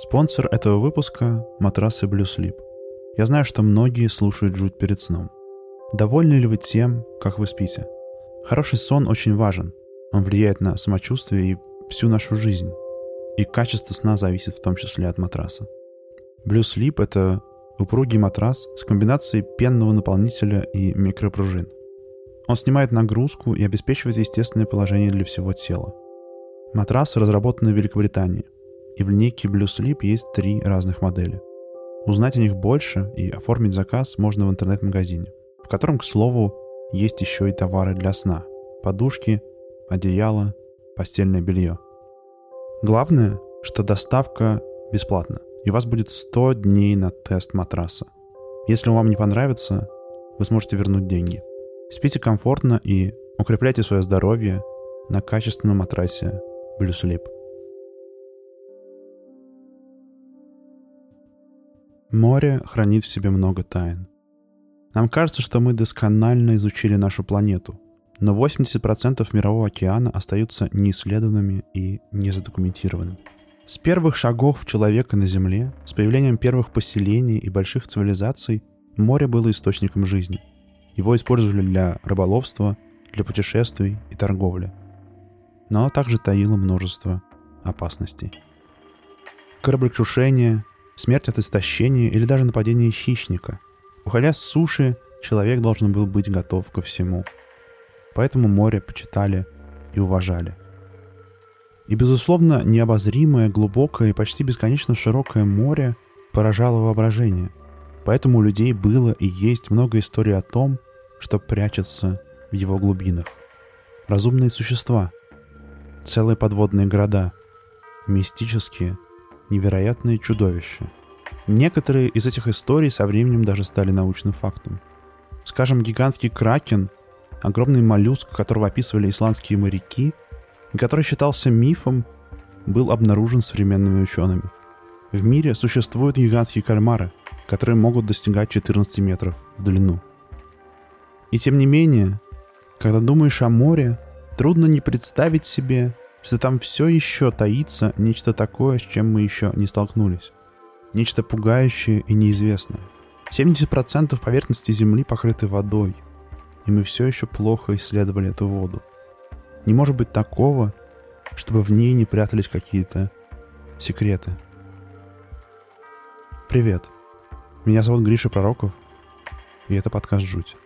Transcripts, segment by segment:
Спонсор этого выпуска – матрасы Blue Sleep. Я знаю, что многие слушают жуть перед сном. Довольны ли вы тем, как вы спите? Хороший сон очень важен. Он влияет на самочувствие и всю нашу жизнь. И качество сна зависит в том числе от матраса. Blue Sleep — это упругий матрас с комбинацией пенного наполнителя и микропружин. Он снимает нагрузку и обеспечивает естественное положение для всего тела. Матрас разработан в Великобритании — и в линейке Blue Sleep есть три разных модели. Узнать о них больше и оформить заказ можно в интернет-магазине, в котором, к слову, есть еще и товары для сна. Подушки, одеяло, постельное белье. Главное, что доставка бесплатна, и у вас будет 100 дней на тест матраса. Если он вам не понравится, вы сможете вернуть деньги. Спите комфортно и укрепляйте свое здоровье на качественном матрасе Blue Sleep. Море хранит в себе много тайн. Нам кажется, что мы досконально изучили нашу планету, но 80% мирового океана остаются неисследованными и незадокументированными. С первых шагов человека на Земле, с появлением первых поселений и больших цивилизаций, море было источником жизни. Его использовали для рыболовства, для путешествий и торговли. Но также таило множество опасностей. Кораблекрушение, смерть от истощения или даже нападение хищника. Уходя с суши, человек должен был быть готов ко всему. Поэтому море почитали и уважали. И, безусловно, необозримое, глубокое и почти бесконечно широкое море поражало воображение. Поэтому у людей было и есть много историй о том, что прячется в его глубинах. Разумные существа, целые подводные города, мистические – невероятные чудовища. Некоторые из этих историй со временем даже стали научным фактом. Скажем, гигантский кракен, огромный моллюск, которого описывали исландские моряки, и который считался мифом, был обнаружен современными учеными. В мире существуют гигантские кальмары, которые могут достигать 14 метров в длину. И тем не менее, когда думаешь о море, трудно не представить себе, что там все еще таится нечто такое, с чем мы еще не столкнулись. Нечто пугающее и неизвестное. 70% поверхности Земли покрыты водой, и мы все еще плохо исследовали эту воду. Не может быть такого, чтобы в ней не прятались какие-то секреты. Привет. Меня зовут Гриша Пророков, и это подкаст «Жуть».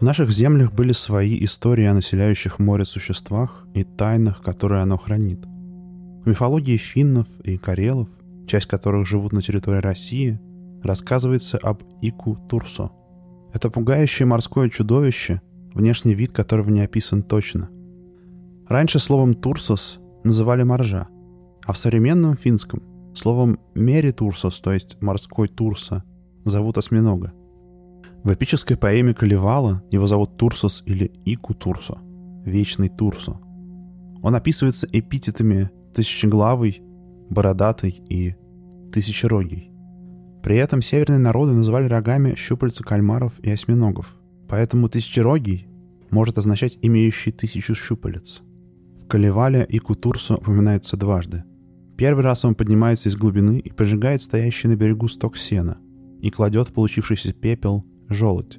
В наших землях были свои истории о населяющих море существах и тайнах, которые оно хранит. В мифологии финнов и карелов, часть которых живут на территории России, рассказывается об Ику Турсо. Это пугающее морское чудовище, внешний вид которого не описан точно. Раньше словом «турсос» называли моржа, а в современном финском словом «мери турсос», то есть «морской турса», зовут осьминога. В эпической поэме Калевала его зовут Турсос или Ику Турсо, Вечный Турсо. Он описывается эпитетами Тысячеглавый, Бородатый и Тысячерогий. При этом северные народы называли рогами щупальца кальмаров и осьминогов, поэтому Тысячерогий может означать имеющий тысячу щупалец. В Калевале Ику Турсо упоминается дважды. Первый раз он поднимается из глубины и поджигает стоящий на берегу сток сена и кладет в получившийся пепел желудь,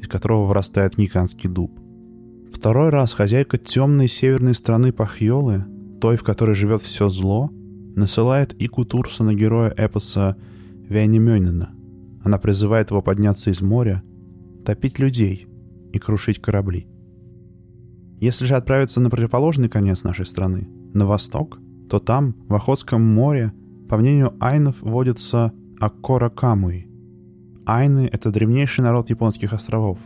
из которого вырастает гигантский дуб. Второй раз хозяйка темной северной страны Пахьолы, той, в которой живет все зло, насылает Ику Турса на героя эпоса Вяйнемёнина. Она призывает его подняться из моря, топить людей и крушить корабли. Если же отправиться на противоположный конец нашей страны, на восток, то там, в Охотском море, по мнению айнов, водятся Аккора Камуи, Айны — это древнейший народ японских островов.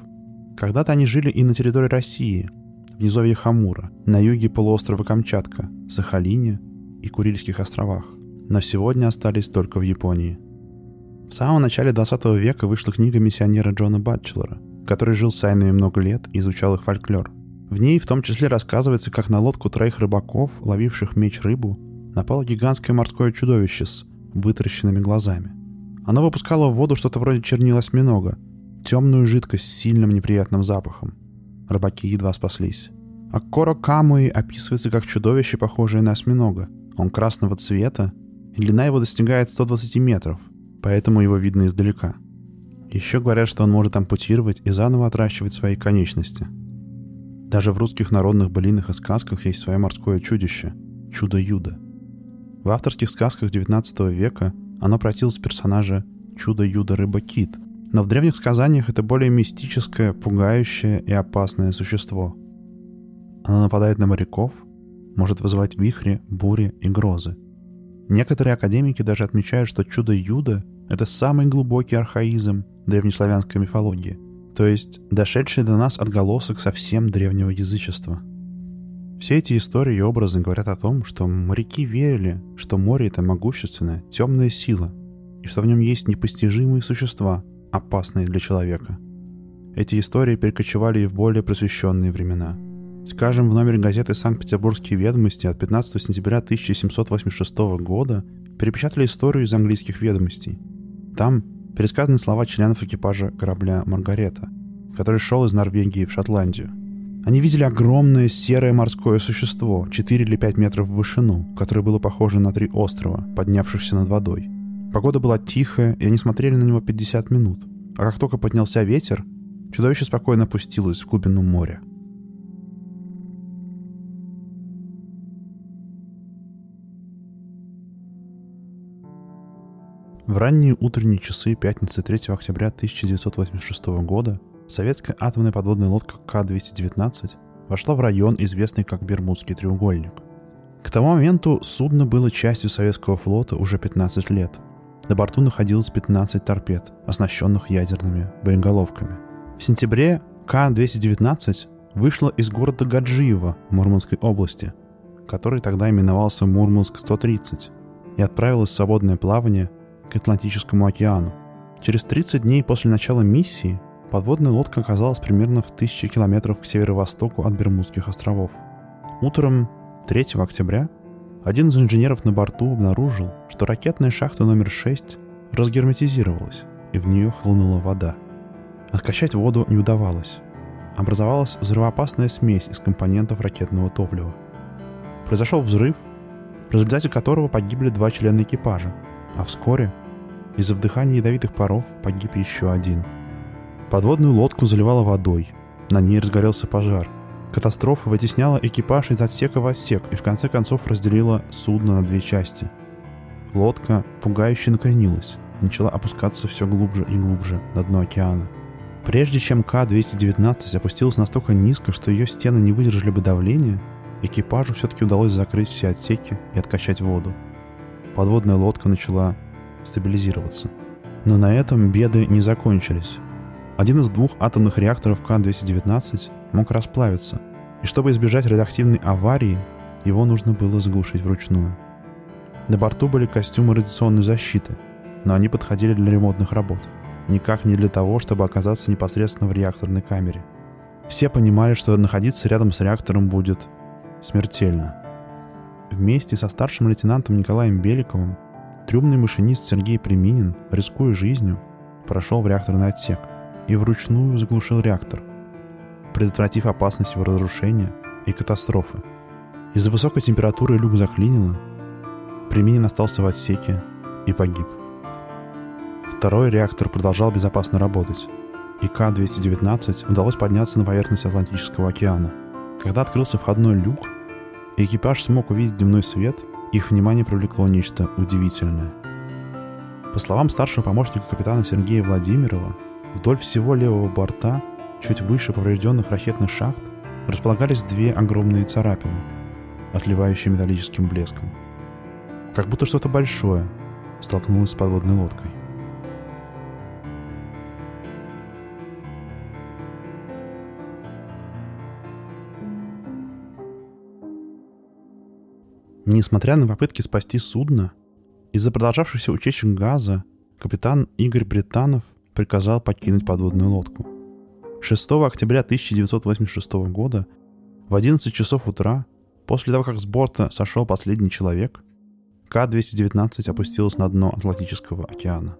Когда-то они жили и на территории России, в низовье Хамура, на юге полуострова Камчатка, Сахалине и Курильских островах, но сегодня остались только в Японии. В самом начале 20 века вышла книга миссионера Джона Батчелора, который жил с айнами много лет и изучал их фольклор. В ней в том числе рассказывается, как на лодку троих рыбаков, ловивших меч рыбу, напало гигантское морское чудовище с вытаращенными глазами – оно выпускало в воду что-то вроде чернил осьминога, темную жидкость с сильным неприятным запахом. Рыбаки едва спаслись. Аккоро Камуи описывается как чудовище, похожее на осьминога. Он красного цвета, и длина его достигает 120 метров, поэтому его видно издалека. Еще говорят, что он может ампутировать и заново отращивать свои конечности. Даже в русских народных былинах и сказках есть свое морское чудище – чудо-юдо. В авторских сказках XIX века оно превратилось в персонажа чудо-юдо-рыба-кит, но в древних сказаниях это более мистическое, пугающее и опасное существо – она нападает на моряков, может вызывать вихри, бури и грозы. Некоторые академики даже отмечают, что чудо Юда — это самый глубокий архаизм древнеславянской мифологии, то есть дошедший до нас отголосок совсем древнего язычества. Все эти истории и образы говорят о том, что моряки верили, что море — это могущественная, темная сила, и что в нем есть непостижимые существа, опасные для человека. Эти истории перекочевали и в более просвещенные времена — Скажем, в номере газеты «Санкт-Петербургские ведомости» от 15 сентября 1786 года перепечатали историю из английских ведомостей. Там пересказаны слова членов экипажа корабля «Маргарета», который шел из Норвегии в Шотландию. Они видели огромное серое морское существо, 4 или 5 метров в вышину, которое было похоже на три острова, поднявшихся над водой. Погода была тихая, и они смотрели на него 50 минут. А как только поднялся ветер, чудовище спокойно опустилось в глубину моря – В ранние утренние часы пятницы 3 октября 1986 года советская атомная подводная лодка К-219 вошла в район, известный как Бермудский треугольник. К тому моменту судно было частью советского флота уже 15 лет. На борту находилось 15 торпед, оснащенных ядерными боеголовками. В сентябре К-219 вышла из города Гаджиево Мурманской области, который тогда именовался Мурманск-130, и отправилась в свободное плавание к Атлантическому океану. Через 30 дней после начала миссии подводная лодка оказалась примерно в 1000 километров к северо-востоку от Бермудских островов. Утром 3 октября один из инженеров на борту обнаружил, что ракетная шахта номер 6 разгерметизировалась, и в нее хлынула вода. Откачать воду не удавалось. Образовалась взрывоопасная смесь из компонентов ракетного топлива. Произошел взрыв, в результате которого погибли два члена экипажа, а вскоре из-за вдыхания ядовитых паров погиб еще один. Подводную лодку заливало водой. На ней разгорелся пожар. Катастрофа вытесняла экипаж из отсека в отсек и в конце концов разделила судно на две части. Лодка пугающе накренилась и начала опускаться все глубже и глубже на дно океана. Прежде чем К-219 опустилась настолько низко, что ее стены не выдержали бы давления, экипажу все-таки удалось закрыть все отсеки и откачать воду подводная лодка начала стабилизироваться. Но на этом беды не закончились. Один из двух атомных реакторов К-219 мог расплавиться, и чтобы избежать радиоактивной аварии, его нужно было заглушить вручную. На борту были костюмы радиационной защиты, но они подходили для ремонтных работ, никак не для того, чтобы оказаться непосредственно в реакторной камере. Все понимали, что находиться рядом с реактором будет смертельно – Вместе со старшим лейтенантом Николаем Беликовым трюмный машинист Сергей Приминин, рискуя жизнью, прошел в реакторный отсек и вручную заглушил реактор, предотвратив опасность его разрушения и катастрофы. Из-за высокой температуры люк заклинило, Приминин остался в отсеке и погиб. Второй реактор продолжал безопасно работать, и К-219 удалось подняться на поверхность Атлантического океана. Когда открылся входной люк, Экипаж смог увидеть дневной свет, их внимание привлекло нечто удивительное. По словам старшего помощника капитана Сергея Владимирова, вдоль всего левого борта, чуть выше поврежденных ракетных шахт, располагались две огромные царапины, отливающие металлическим блеском. Как будто что-то большое столкнулось с подводной лодкой. Несмотря на попытки спасти судно, из-за продолжавшихся утечек газа капитан Игорь Британов приказал покинуть подводную лодку. 6 октября 1986 года в 11 часов утра, после того, как с борта сошел последний человек, К-219 опустилась на дно Атлантического океана.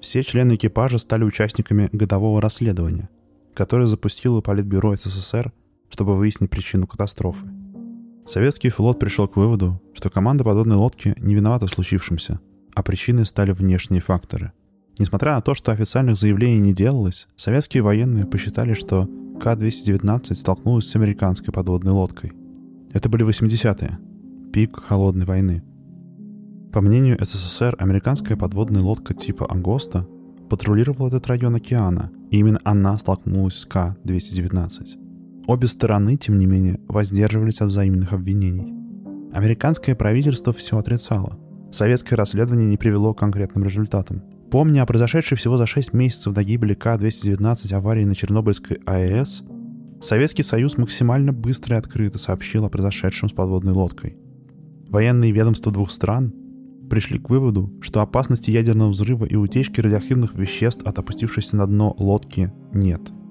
Все члены экипажа стали участниками годового расследования, которое запустило Политбюро СССР чтобы выяснить причину катастрофы. Советский флот пришел к выводу, что команда подводной лодки не виновата в случившемся, а причиной стали внешние факторы. Несмотря на то, что официальных заявлений не делалось, советские военные посчитали, что К-219 столкнулась с американской подводной лодкой. Это были 80-е, пик холодной войны. По мнению СССР, американская подводная лодка типа «Ангоста» патрулировала этот район океана, и именно она столкнулась с К-219. Обе стороны, тем не менее, воздерживались от взаимных обвинений. Американское правительство все отрицало. Советское расследование не привело к конкретным результатам. Помня о произошедшей всего за 6 месяцев до гибели К-219 аварии на Чернобыльской АЭС, Советский Союз максимально быстро и открыто сообщил о произошедшем с подводной лодкой. Военные ведомства двух стран пришли к выводу, что опасности ядерного взрыва и утечки радиоактивных веществ от опустившейся на дно лодки нет –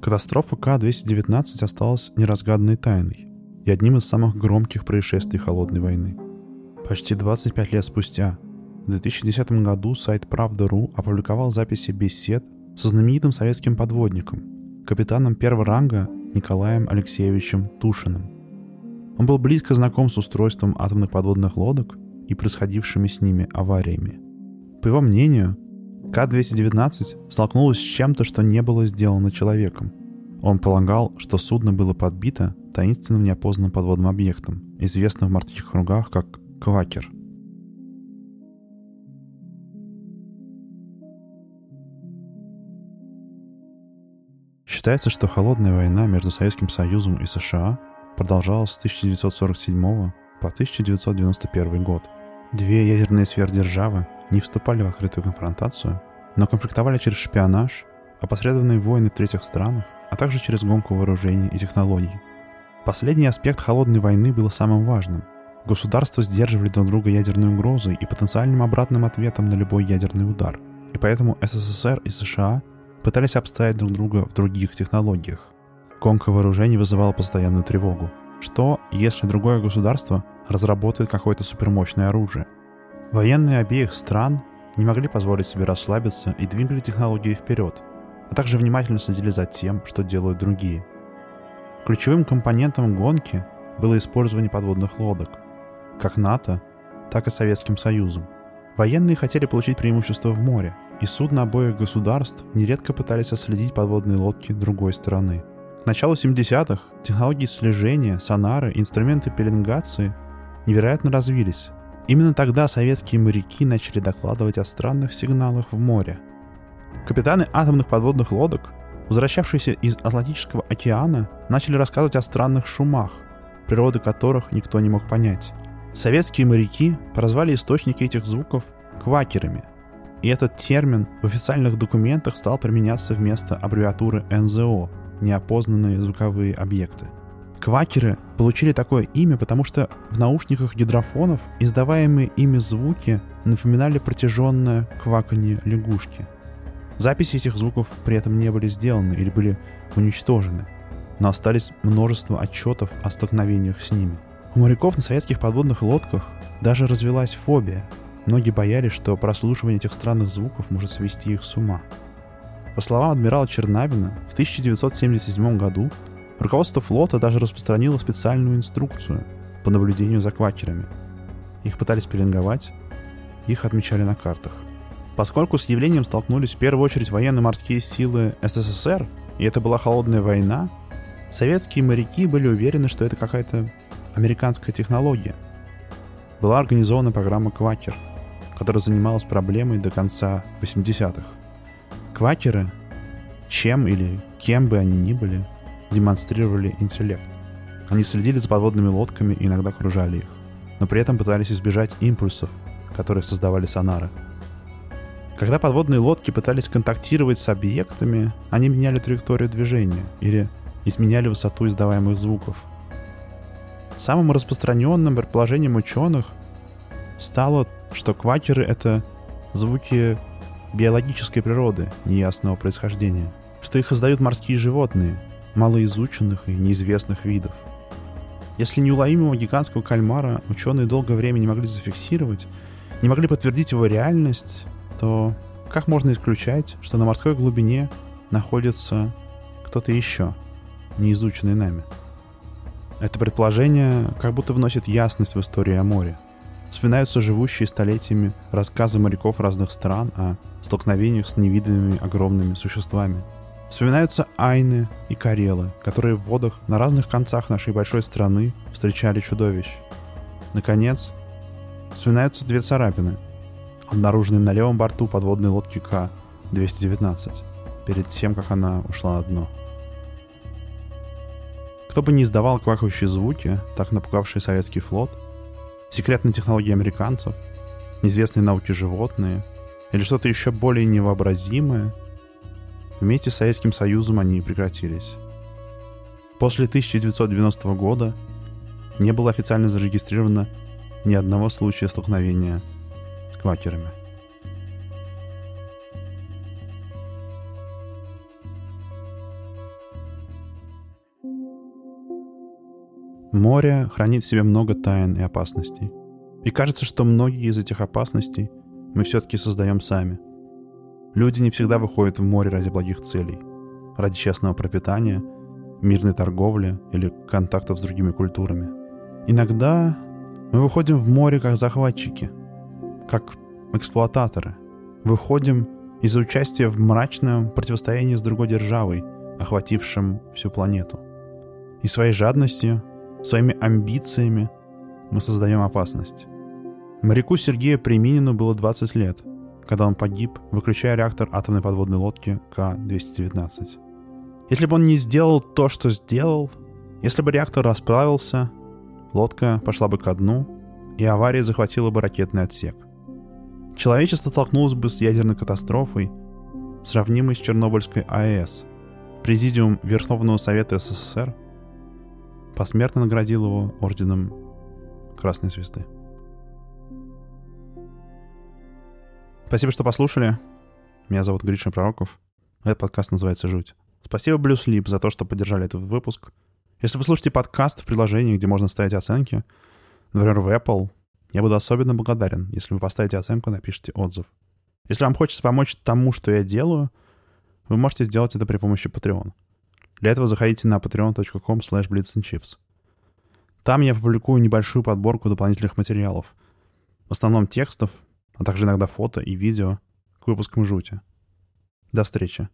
Катастрофа К-219 осталась неразгаданной тайной и одним из самых громких происшествий Холодной войны. Почти 25 лет спустя, в 2010 году сайт «Правда.ру» опубликовал записи бесед со знаменитым советским подводником, капитаном первого ранга Николаем Алексеевичем Тушиным. Он был близко знаком с устройством атомных подводных лодок и происходившими с ними авариями. По его мнению, к-219 столкнулась с чем-то, что не было сделано человеком. Он полагал, что судно было подбито таинственным неопознанным подводным объектом, известным в морских кругах как «квакер». Считается, что холодная война между Советским Союзом и США продолжалась с 1947 по 1991 год. Две ядерные сверхдержавы не вступали в открытую конфронтацию, но конфликтовали через шпионаж, опосредованные войны в третьих странах, а также через гонку вооружений и технологий. Последний аспект холодной войны был самым важным. Государства сдерживали друг друга ядерной угрозой и потенциальным обратным ответом на любой ядерный удар. И поэтому СССР и США пытались обставить друг друга в других технологиях. Гонка вооружений вызывала постоянную тревогу. Что, если другое государство разработает какое-то супермощное оружие? Военные обеих стран не могли позволить себе расслабиться и двигали технологии вперед, а также внимательно следили за тем, что делают другие. Ключевым компонентом гонки было использование подводных лодок, как НАТО, так и Советским Союзом. Военные хотели получить преимущество в море, и судна обоих государств нередко пытались отследить подводные лодки другой стороны. К началу 70-х технологии слежения, сонары, инструменты пеленгации невероятно развились, Именно тогда советские моряки начали докладывать о странных сигналах в море. Капитаны атомных подводных лодок, возвращавшиеся из Атлантического океана, начали рассказывать о странных шумах, природы которых никто не мог понять. Советские моряки прозвали источники этих звуков квакерами, и этот термин в официальных документах стал применяться вместо аббревиатуры НЗО – неопознанные звуковые объекты. Квакеры получили такое имя, потому что в наушниках гидрофонов издаваемые ими звуки напоминали протяженное кваканье лягушки. Записи этих звуков при этом не были сделаны или были уничтожены, но остались множество отчетов о столкновениях с ними. У моряков на советских подводных лодках даже развелась фобия. Многие боялись, что прослушивание этих странных звуков может свести их с ума. По словам адмирала Чернавина, в 1977 году Руководство флота даже распространило специальную инструкцию по наблюдению за квакерами. Их пытались пеленговать, их отмечали на картах. Поскольку с явлением столкнулись в первую очередь военно-морские силы СССР, и это была холодная война, советские моряки были уверены, что это какая-то американская технология. Была организована программа «Квакер», которая занималась проблемой до конца 80-х. Квакеры, чем или кем бы они ни были, демонстрировали интеллект. Они следили за подводными лодками и иногда окружали их, но при этом пытались избежать импульсов, которые создавали сонары. Когда подводные лодки пытались контактировать с объектами, они меняли траекторию движения или изменяли высоту издаваемых звуков. Самым распространенным предположением ученых стало, что квакеры — это звуки биологической природы неясного происхождения, что их издают морские животные, малоизученных и неизвестных видов. Если неуловимого гигантского кальмара ученые долгое время не могли зафиксировать, не могли подтвердить его реальность, то как можно исключать, что на морской глубине находится кто-то еще? не изученной нами. Это предположение как будто вносит ясность в историю о море. Вспоминаются живущие столетиями рассказы моряков разных стран о столкновениях с невиданными огромными существами. Вспоминаются айны и карелы, которые в водах на разных концах нашей большой страны встречали чудовищ. Наконец, вспоминаются две царапины, обнаруженные на левом борту подводной лодки К-219, перед тем, как она ушла на дно. Кто бы не издавал квакающие звуки, так напугавшие советский флот, секретные технологии американцев, неизвестные науки животные или что-то еще более невообразимое, вместе с Советским Союзом они прекратились. После 1990 года не было официально зарегистрировано ни одного случая столкновения с квакерами. Море хранит в себе много тайн и опасностей. И кажется, что многие из этих опасностей мы все-таки создаем сами. Люди не всегда выходят в море ради благих целей, ради честного пропитания, мирной торговли или контактов с другими культурами. Иногда мы выходим в море как захватчики, как эксплуататоры. Выходим из-за участия в мрачном противостоянии с другой державой, охватившим всю планету. И своей жадностью Своими амбициями мы создаем опасность. Моряку Сергею Приминину было 20 лет, когда он погиб, выключая реактор атомной подводной лодки К-219. Если бы он не сделал то, что сделал, если бы реактор расправился, лодка пошла бы ко дну, и авария захватила бы ракетный отсек. Человечество столкнулось бы с ядерной катастрофой, сравнимой с Чернобыльской АЭС. Президиум Верховного Совета СССР – посмертно наградил его орденом Красной Звезды. Спасибо, что послушали. Меня зовут Гриша Пророков. Этот подкаст называется «Жуть». Спасибо Blue Sleep за то, что поддержали этот выпуск. Если вы слушаете подкаст в приложении, где можно ставить оценки, например, в Apple, я буду особенно благодарен, если вы поставите оценку и напишите отзыв. Если вам хочется помочь тому, что я делаю, вы можете сделать это при помощи Patreon. Для этого заходите на patreon.com slash. Там я публикую небольшую подборку дополнительных материалов. В основном текстов, а также иногда фото и видео к выпускам жути. До встречи.